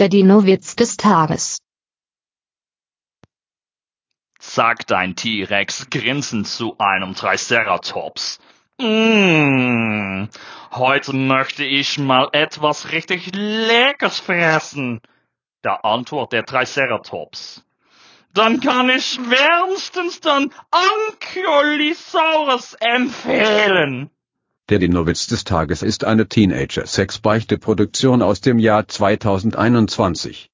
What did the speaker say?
Der Dino-Witz des Tages. sagt ein T-Rex grinsend zu einem Triceratops. Mmh, heute möchte ich mal etwas richtig Leckeres fressen. Da antwortet der Triceratops. Dann kann ich wärmstens dann Ankylosaurus empfehlen. Der Dinowitz des Tages ist eine Teenager-Sex-Beichte-Produktion aus dem Jahr 2021.